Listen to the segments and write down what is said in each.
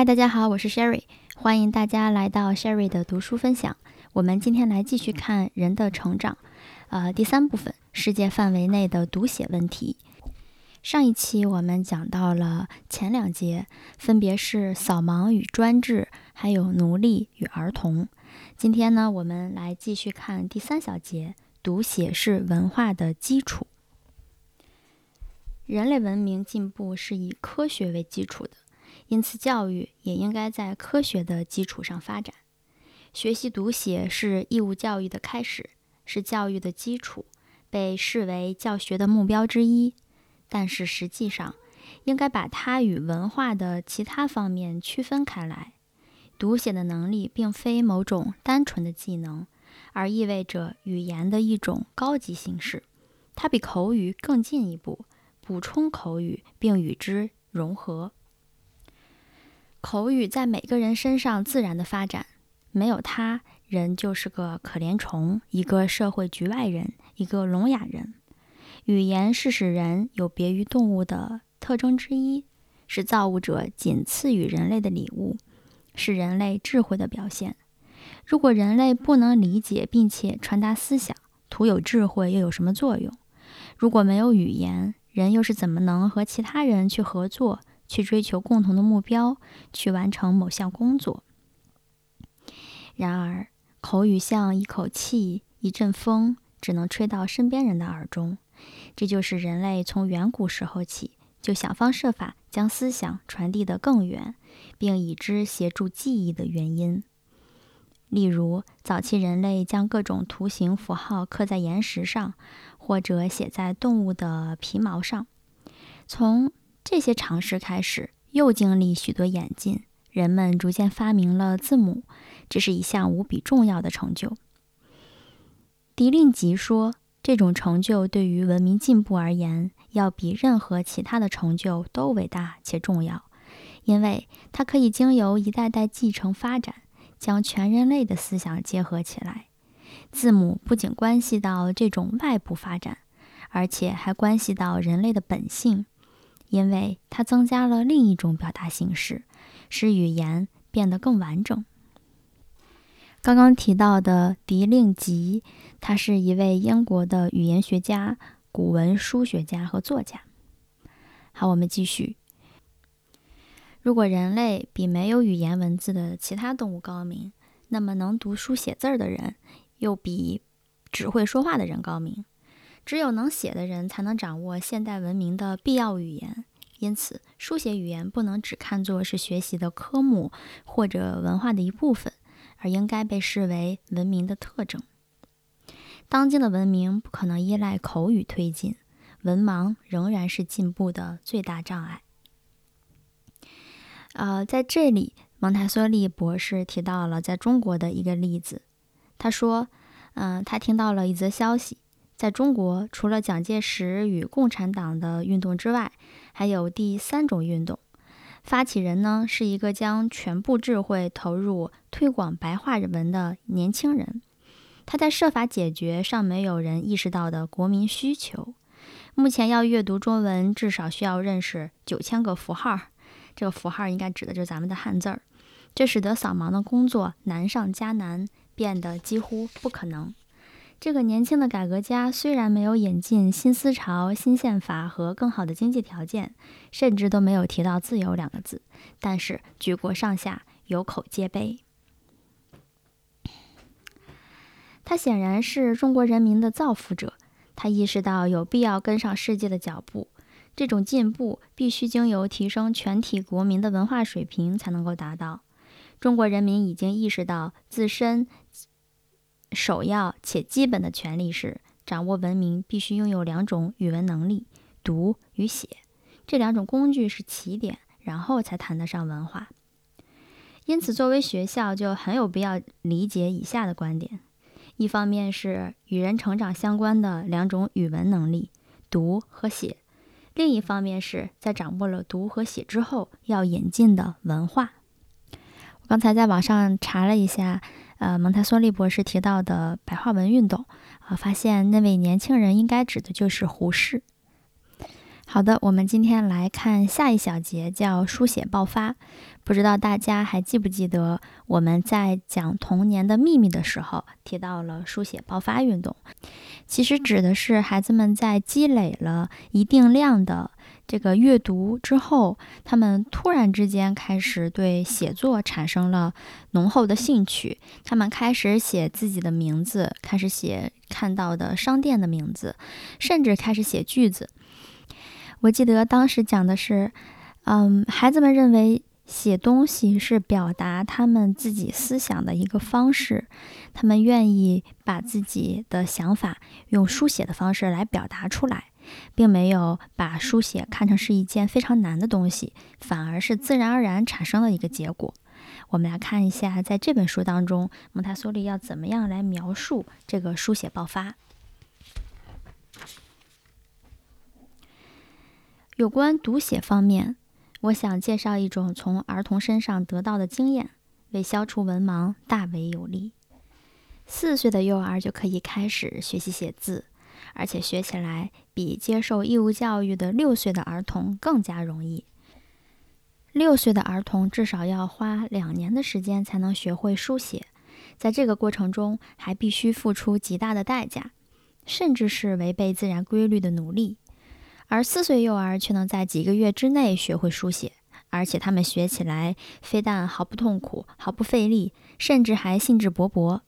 嗨，大家好，我是 Sherry，欢迎大家来到 Sherry 的读书分享。我们今天来继续看《人的成长》，呃，第三部分——世界范围内的读写问题。上一期我们讲到了前两节，分别是扫盲与专制，还有奴隶与儿童。今天呢，我们来继续看第三小节：读写是文化的基础。人类文明进步是以科学为基础的。因此，教育也应该在科学的基础上发展。学习读写是义务教育的开始，是教育的基础，被视为教学的目标之一。但是，实际上应该把它与文化的其他方面区分开来。读写的能力并非某种单纯的技能，而意味着语言的一种高级形式。它比口语更进一步，补充口语并与之融合。口语在每个人身上自然的发展，没有它，人就是个可怜虫，一个社会局外人，一个聋哑人。语言是使人有别于动物的特征之一，是造物者仅赐予人类的礼物，是人类智慧的表现。如果人类不能理解并且传达思想，徒有智慧又有什么作用？如果没有语言，人又是怎么能和其他人去合作？去追求共同的目标，去完成某项工作。然而，口语像一口气、一阵风，只能吹到身边人的耳中。这就是人类从远古时候起就想方设法将思想传递得更远，并以之协助记忆的原因。例如，早期人类将各种图形符号刻在岩石上，或者写在动物的皮毛上。从这些尝试开始，又经历许多演进，人们逐渐发明了字母，这是一项无比重要的成就。狄令吉说，这种成就对于文明进步而言，要比任何其他的成就都伟大且重要，因为它可以经由一代代继承发展，将全人类的思想结合起来。字母不仅关系到这种外部发展，而且还关系到人类的本性。因为它增加了另一种表达形式，使语言变得更完整。刚刚提到的狄令吉，他是一位英国的语言学家、古文书学家和作家。好，我们继续。如果人类比没有语言文字的其他动物高明，那么能读书写字的人又比只会说话的人高明。只有能写的人才能掌握现代文明的必要语言，因此，书写语言不能只看作是学习的科目或者文化的一部分，而应该被视为文明的特征。当今的文明不可能依赖口语推进，文盲仍然是进步的最大障碍。呃，在这里，蒙台梭利博士提到了在中国的一个例子。他说：“嗯，他听到了一则消息。”在中国，除了蒋介石与共产党的运动之外，还有第三种运动。发起人呢，是一个将全部智慧投入推广白话文的年轻人。他在设法解决尚没有人意识到的国民需求。目前要阅读中文，至少需要认识九千个符号。这个符号应该指的就是咱们的汉字儿。这使得扫盲的工作难上加难，变得几乎不可能。这个年轻的改革家虽然没有引进新思潮、新宪法和更好的经济条件，甚至都没有提到“自由”两个字，但是举国上下有口皆碑。他显然是中国人民的造福者，他意识到有必要跟上世界的脚步，这种进步必须经由提升全体国民的文化水平才能够达到。中国人民已经意识到自身。首要且基本的权利是掌握文明，必须拥有两种语文能力：读与写。这两种工具是起点，然后才谈得上文化。因此，作为学校，就很有必要理解以下的观点：一方面是与人成长相关的两种语文能力——读和写；另一方面是在掌握了读和写之后要引进的文化。我刚才在网上查了一下。呃，蒙台梭利博士提到的白话文运动，啊，发现那位年轻人应该指的就是胡适。好的，我们今天来看下一小节，叫书写爆发。不知道大家还记不记得我们在讲童年的秘密的时候提到了书写爆发运动？其实指的是孩子们在积累了一定量的这个阅读之后，他们突然之间开始对写作产生了浓厚的兴趣，他们开始写自己的名字，开始写看到的商店的名字，甚至开始写句子。我记得当时讲的是，嗯，孩子们认为写东西是表达他们自己思想的一个方式，他们愿意把自己的想法用书写的方式来表达出来，并没有把书写看成是一件非常难的东西，反而是自然而然产生的一个结果。我们来看一下，在这本书当中，蒙台梭利要怎么样来描述这个书写爆发。有关读写方面，我想介绍一种从儿童身上得到的经验，为消除文盲大为有利。四岁的幼儿就可以开始学习写字，而且学起来比接受义务教育的六岁的儿童更加容易。六岁的儿童至少要花两年的时间才能学会书写，在这个过程中还必须付出极大的代价，甚至是违背自然规律的努力。而四岁幼儿却能在几个月之内学会书写，而且他们学起来非但毫不痛苦、毫不费力，甚至还兴致勃勃。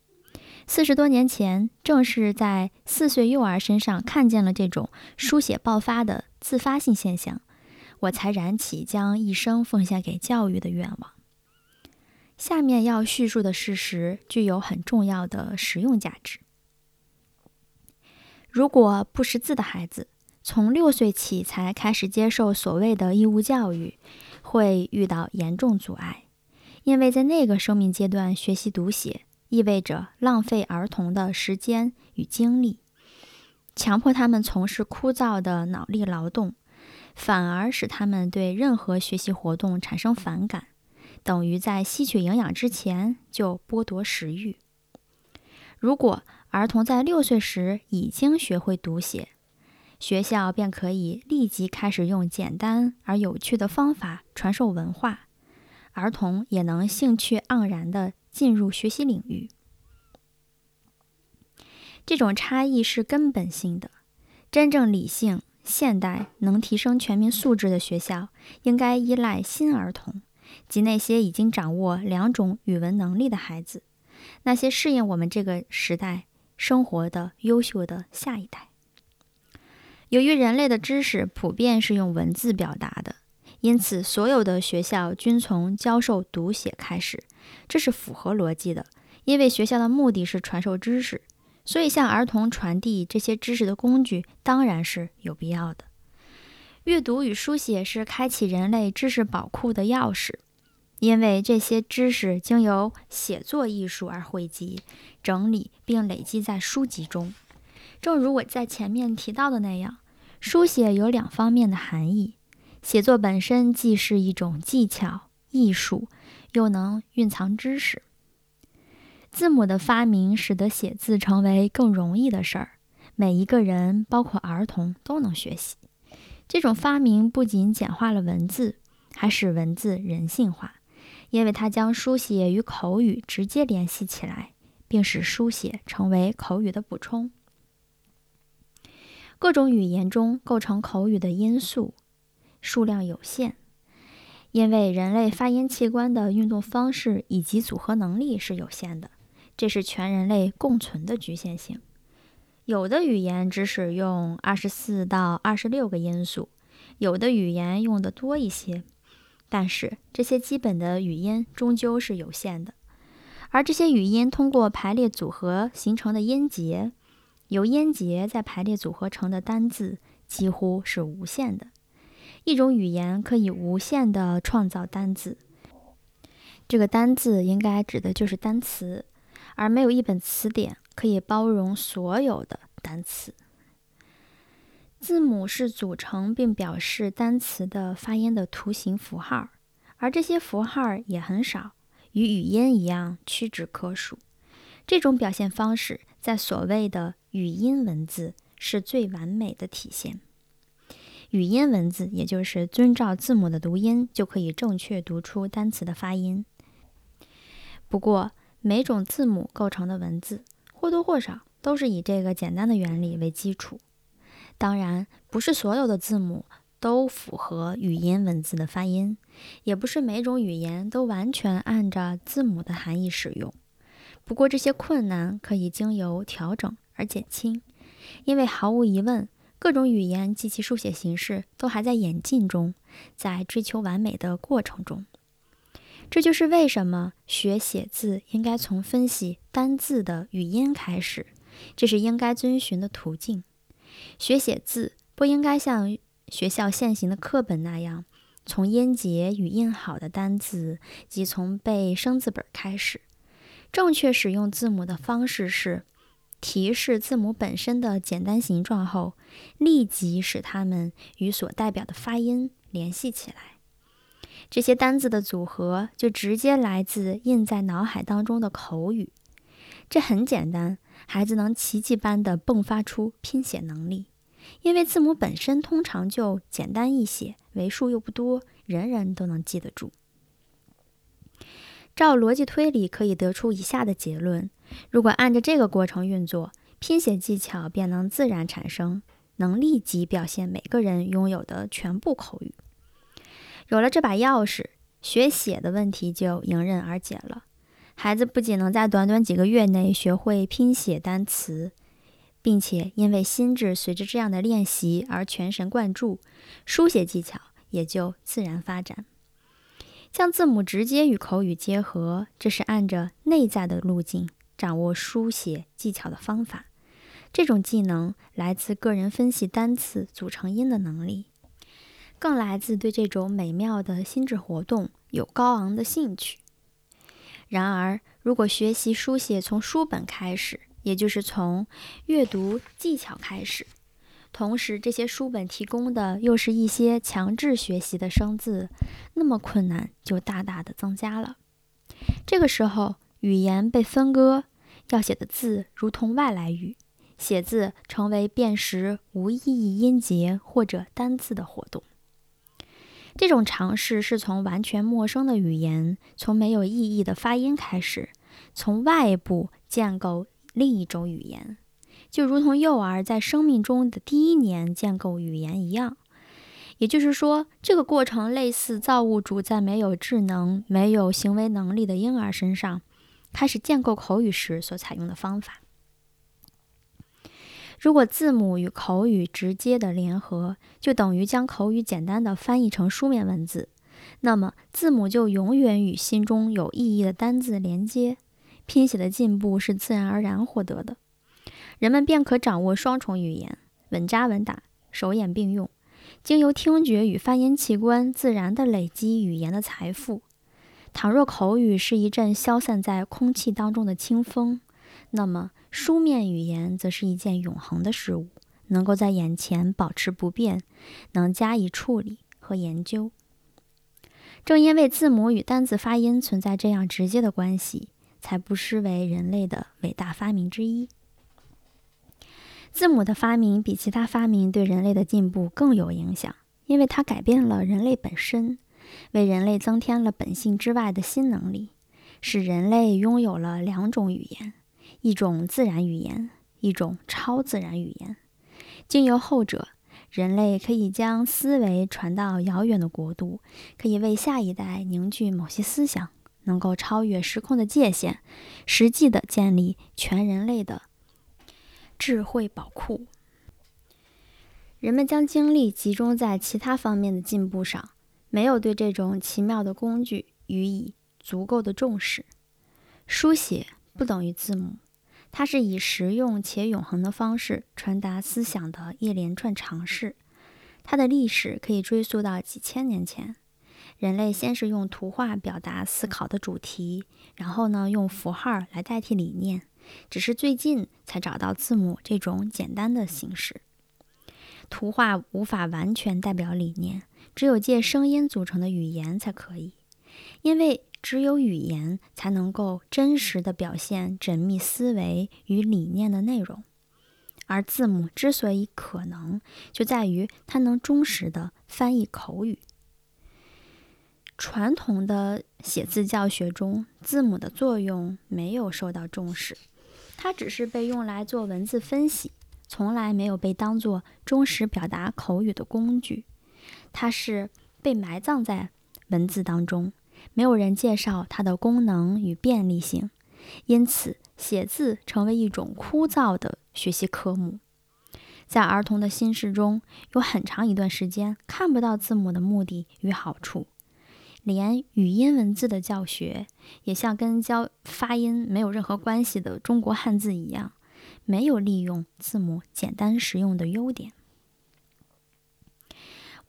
四十多年前，正是在四岁幼儿身上看见了这种书写爆发的自发性现象，我才燃起将一生奉献给教育的愿望。下面要叙述的事实具有很重要的实用价值。如果不识字的孩子，从六岁起才开始接受所谓的义务教育，会遇到严重阻碍，因为在那个生命阶段学习读写意味着浪费儿童的时间与精力，强迫他们从事枯燥的脑力劳动，反而使他们对任何学习活动产生反感，等于在吸取营养之前就剥夺食欲。如果儿童在六岁时已经学会读写，学校便可以立即开始用简单而有趣的方法传授文化，儿童也能兴趣盎然地进入学习领域。这种差异是根本性的。真正理性、现代、能提升全民素质的学校，应该依赖新儿童，即那些已经掌握两种语文能力的孩子，那些适应我们这个时代生活的优秀的下一代。由于人类的知识普遍是用文字表达的，因此所有的学校均从教授读写开始，这是符合逻辑的。因为学校的目的是传授知识，所以向儿童传递这些知识的工具当然是有必要的。阅读与书写是开启人类知识宝库的钥匙，因为这些知识经由写作艺术而汇集、整理并累积在书籍中。正如我在前面提到的那样。书写有两方面的含义，写作本身既是一种技巧艺术，又能蕴藏知识。字母的发明使得写字成为更容易的事儿，每一个人，包括儿童，都能学习。这种发明不仅简化了文字，还使文字人性化，因为它将书写与口语直接联系起来，并使书写成为口语的补充。各种语言中构成口语的因素数量有限，因为人类发音器官的运动方式以及组合能力是有限的，这是全人类共存的局限性。有的语言只使用二十四到二十六个因素，有的语言用的多一些，但是这些基本的语音终究是有限的，而这些语音通过排列组合形成的音节。由音节再排列组合成的单字几乎是无限的。一种语言可以无限的创造单字，这个单字应该指的就是单词，而没有一本词典可以包容所有的单词。字母是组成并表示单词的发音的图形符号，而这些符号也很少，与语音一样屈指可数。这种表现方式在所谓的语音文字是最完美的体现。语音文字，也就是遵照字母的读音，就可以正确读出单词的发音。不过，每种字母构成的文字，或多或少都是以这个简单的原理为基础。当然，不是所有的字母都符合语音文字的发音，也不是每种语言都完全按照字母的含义使用。不过，这些困难可以经由调整而减轻，因为毫无疑问，各种语言及其书写形式都还在演进中，在追求完美的过程中。这就是为什么学写字应该从分析单字的语音开始，这是应该遵循的途径。学写字不应该像学校现行的课本那样，从音节与音好的单字即从背生字本开始。正确使用字母的方式是提示字母本身的简单形状后，立即使它们与所代表的发音联系起来。这些单字的组合就直接来自印在脑海当中的口语。这很简单，孩子能奇迹般地迸发出拼写能力，因为字母本身通常就简单易写，为数又不多，人人都能记得住。照逻辑推理，可以得出以下的结论：如果按照这个过程运作，拼写技巧便能自然产生，能立即表现每个人拥有的全部口语。有了这把钥匙，学写的问题就迎刃而解了。孩子不仅能在短短几个月内学会拼写单词，并且因为心智随着这样的练习而全神贯注，书写技巧也就自然发展。将字母直接与口语结合，这是按着内在的路径掌握书写技巧的方法。这种技能来自个人分析单词组成音的能力，更来自对这种美妙的心智活动有高昂的兴趣。然而，如果学习书写从书本开始，也就是从阅读技巧开始，同时，这些书本提供的又是一些强制学习的生字，那么困难就大大的增加了。这个时候，语言被分割，要写的字如同外来语，写字成为辨识无意义音节或者单字的活动。这种尝试是从完全陌生的语言，从没有意义的发音开始，从外部建构另一种语言。就如同幼儿在生命中的第一年建构语言一样，也就是说，这个过程类似造物主在没有智能、没有行为能力的婴儿身上开始建构口语时所采用的方法。如果字母与口语直接的联合，就等于将口语简单的翻译成书面文字，那么字母就永远与心中有意义的单字连接，拼写的进步是自然而然获得的。人们便可掌握双重语言，稳扎稳打，手眼并用，经由听觉与发音器官自然地累积语言的财富。倘若口语是一阵消散在空气当中的清风，那么书面语言则是一件永恒的事物，能够在眼前保持不变，能加以处理和研究。正因为字母与单字发音存在这样直接的关系，才不失为人类的伟大发明之一。字母的发明比其他发明对人类的进步更有影响，因为它改变了人类本身，为人类增添了本性之外的新能力，使人类拥有了两种语言：一种自然语言，一种超自然语言。经由后者，人类可以将思维传到遥远的国度，可以为下一代凝聚某些思想，能够超越时空的界限，实际的建立全人类的。智慧宝库，人们将精力集中在其他方面的进步上，没有对这种奇妙的工具予以足够的重视。书写不等于字母，它是以实用且永恒的方式传达思想的一连串尝试。它的历史可以追溯到几千年前，人类先是用图画表达思考的主题，然后呢，用符号来代替理念。只是最近才找到字母这种简单的形式。图画无法完全代表理念，只有借声音组成的语言才可以。因为只有语言才能够真实的表现缜密思维与理念的内容，而字母之所以可能，就在于它能忠实的翻译口语。传统的写字教学中，字母的作用没有受到重视，它只是被用来做文字分析，从来没有被当作忠实表达口语的工具。它是被埋葬在文字当中，没有人介绍它的功能与便利性，因此写字成为一种枯燥的学习科目。在儿童的心事中，有很长一段时间看不到字母的目的与好处，连语音文字的教学也像跟教发音没有任何关系的中国汉字一样，没有利用字母简单实用的优点。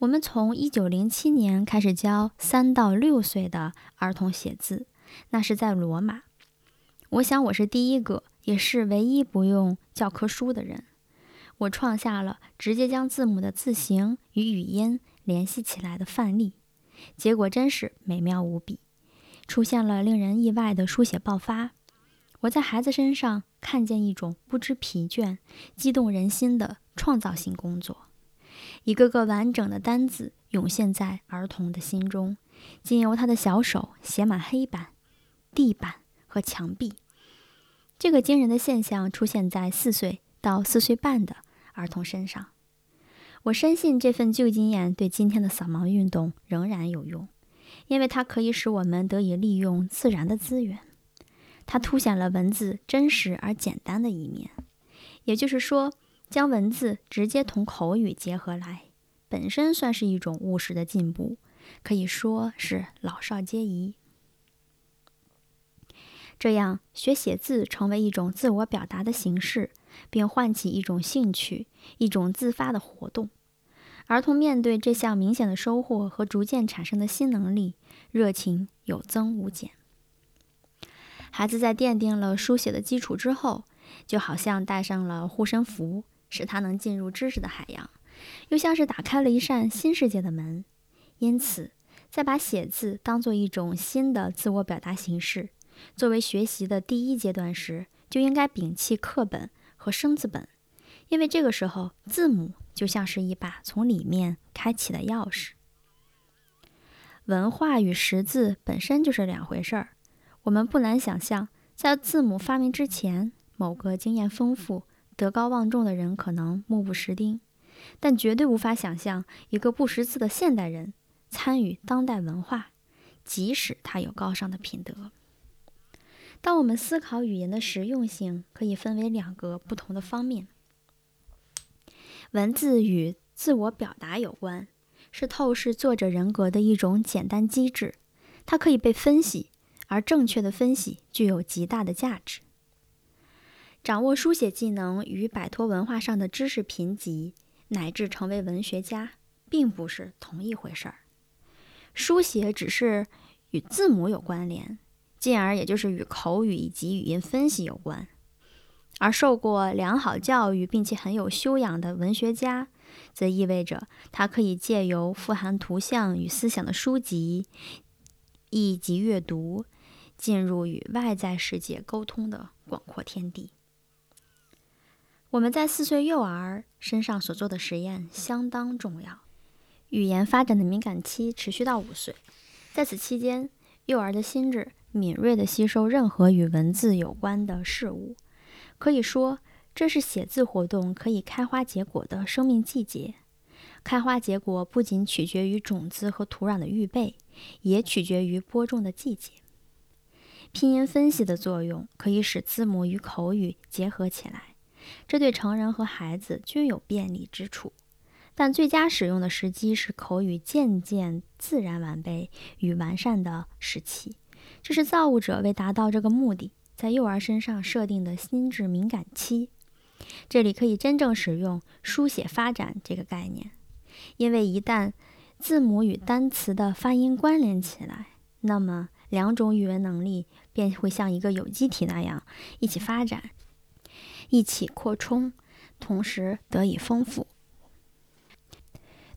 我们从一九零七年开始教三到六岁的儿童写字，那是在罗马。我想我是第一个，也是唯一不用教科书的人。我创下了直接将字母的字形与语音联系起来的范例，结果真是美妙无比，出现了令人意外的书写爆发。我在孩子身上看见一种不知疲倦、激动人心的创造性工作。一个个完整的单字涌现在儿童的心中，经由他的小手写满黑板、地板和墙壁。这个惊人的现象出现在四岁到四岁半的儿童身上。我深信这份旧经验对今天的扫盲运动仍然有用，因为它可以使我们得以利用自然的资源。它凸显了文字真实而简单的一面，也就是说。将文字直接同口语结合来，本身算是一种务实的进步，可以说是老少皆宜。这样学写字成为一种自我表达的形式，并唤起一种兴趣，一种自发的活动。儿童面对这项明显的收获和逐渐产生的新能力，热情有增无减。孩子在奠定了书写的基础之后，就好像戴上了护身符。使他能进入知识的海洋，又像是打开了一扇新世界的门。因此，在把写字当做一种新的自我表达形式，作为学习的第一阶段时，就应该摒弃课本和生字本，因为这个时候，字母就像是一把从里面开启的钥匙。文化与识字本身就是两回事儿。我们不难想象，在字母发明之前，某个经验丰富。德高望重的人可能目不识丁，但绝对无法想象一个不识字的现代人参与当代文化，即使他有高尚的品德。当我们思考语言的实用性，可以分为两个不同的方面：文字与自我表达有关，是透视作者人格的一种简单机制，它可以被分析，而正确的分析具有极大的价值。掌握书写技能与摆脱文化上的知识贫瘠，乃至成为文学家，并不是同一回事儿。书写只是与字母有关联，进而也就是与口语以及语音分析有关。而受过良好教育并且很有修养的文学家，则意味着他可以借由富含图像与思想的书籍以及阅读，进入与外在世界沟通的广阔天地。我们在四岁幼儿身上所做的实验相当重要。语言发展的敏感期持续到五岁，在此期间，幼儿的心智敏锐地吸收任何与文字有关的事物。可以说，这是写字活动可以开花结果的生命季节。开花结果不仅取决于种子和土壤的预备，也取决于播种的季节。拼音分析的作用可以使字母与口语结合起来。这对成人和孩子均有便利之处，但最佳使用的时机是口语渐渐自然完备与完善的时期。这是造物者为达到这个目的，在幼儿身上设定的心智敏感期。这里可以真正使用“书写发展”这个概念，因为一旦字母与单词的发音关联起来，那么两种语文能力便会像一个有机体那样一起发展。一起扩充，同时得以丰富。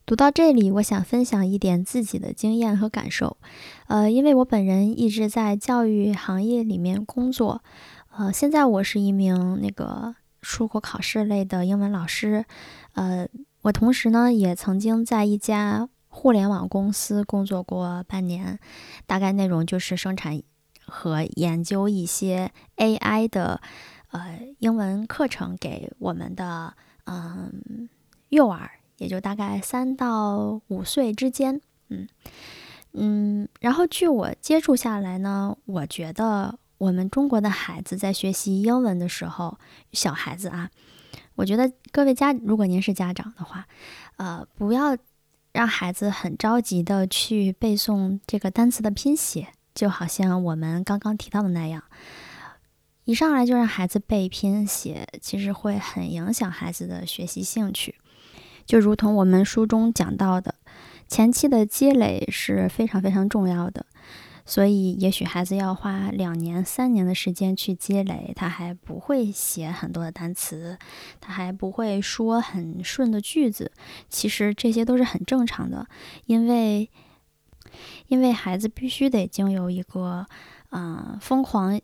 读到这里，我想分享一点自己的经验和感受。呃，因为我本人一直在教育行业里面工作，呃，现在我是一名那个出国考试类的英文老师。呃，我同时呢也曾经在一家互联网公司工作过半年，大概内容就是生产和研究一些 AI 的呃英文课程给我们的嗯幼儿，也就大概三到五岁之间，嗯。嗯，然后据我接触下来呢，我觉得我们中国的孩子在学习英文的时候，小孩子啊，我觉得各位家，如果您是家长的话，呃，不要让孩子很着急的去背诵这个单词的拼写，就好像我们刚刚提到的那样，一上来就让孩子背拼写，其实会很影响孩子的学习兴趣，就如同我们书中讲到的。前期的积累是非常非常重要的，所以也许孩子要花两年、三年的时间去积累，他还不会写很多的单词，他还不会说很顺的句子。其实这些都是很正常的，因为因为孩子必须得经由一个嗯疯狂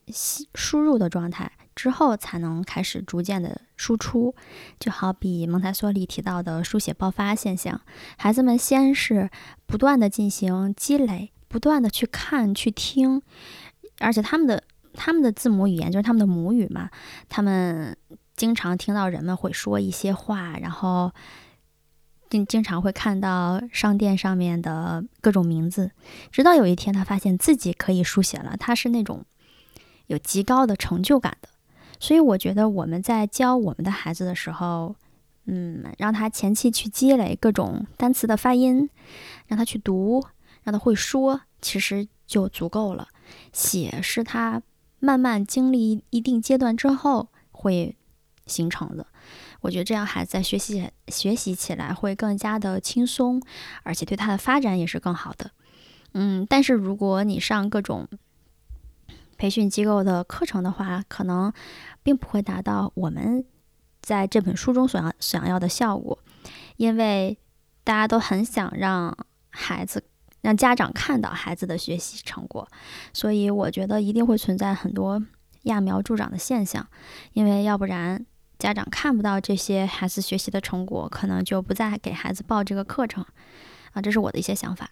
输入的状态。之后才能开始逐渐的输出，就好比蒙台梭利提到的书写爆发现象，孩子们先是不断的进行积累，不断的去看去听，而且他们的他们的字母语言就是他们的母语嘛，他们经常听到人们会说一些话，然后经经常会看到商店上面的各种名字，直到有一天他发现自己可以书写了，他是那种有极高的成就感的。所以我觉得我们在教我们的孩子的时候，嗯，让他前期去积累各种单词的发音，让他去读，让他会说，其实就足够了。写是他慢慢经历一定阶段之后会形成的。我觉得这样孩子在学习学习起来会更加的轻松，而且对他的发展也是更好的。嗯，但是如果你上各种培训机构的课程的话，可能并不会达到我们在这本书中所要想要的效果，因为大家都很想让孩子、让家长看到孩子的学习成果，所以我觉得一定会存在很多揠苗助长的现象，因为要不然家长看不到这些孩子学习的成果，可能就不再给孩子报这个课程啊，这是我的一些想法。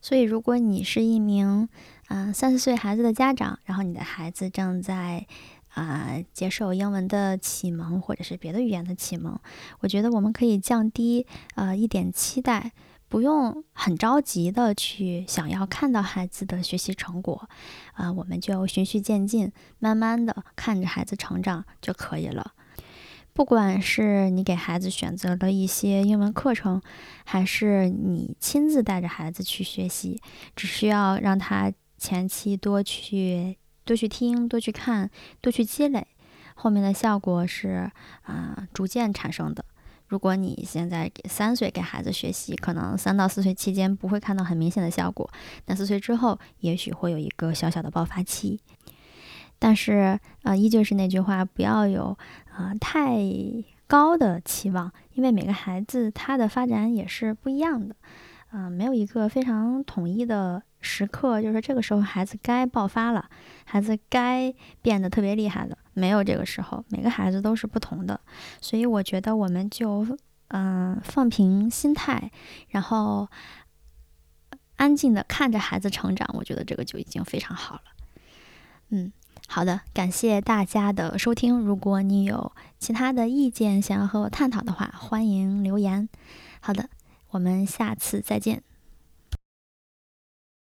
所以，如果你是一名嗯三四岁孩子的家长，然后你的孩子正在啊接受英文的启蒙，或者是别的语言的启蒙，我觉得我们可以降低呃一点期待，不用很着急的去想要看到孩子的学习成果，啊，我们就循序渐进，慢慢的看着孩子成长就可以了。不管是你给孩子选择了一些英文课程，还是你亲自带着孩子去学习，只需要让他前期多去多去听、多去看、多去积累，后面的效果是啊逐渐产生的。如果你现在给三岁给孩子学习，可能三到四岁期间不会看到很明显的效果，但四岁之后也许会有一个小小的爆发期。但是，呃，依旧是那句话，不要有啊太高的期望，因为每个孩子他的发展也是不一样的，嗯，没有一个非常统一的时刻，就是这个时候孩子该爆发了，孩子该变得特别厉害了，没有这个时候，每个孩子都是不同的，所以我觉得我们就嗯放平心态，然后安静的看着孩子成长，我觉得这个就已经非常好了，嗯。好的，感谢大家的收听。如果你有其他的意见想要和我探讨的话，欢迎留言。好的，我们下次再见。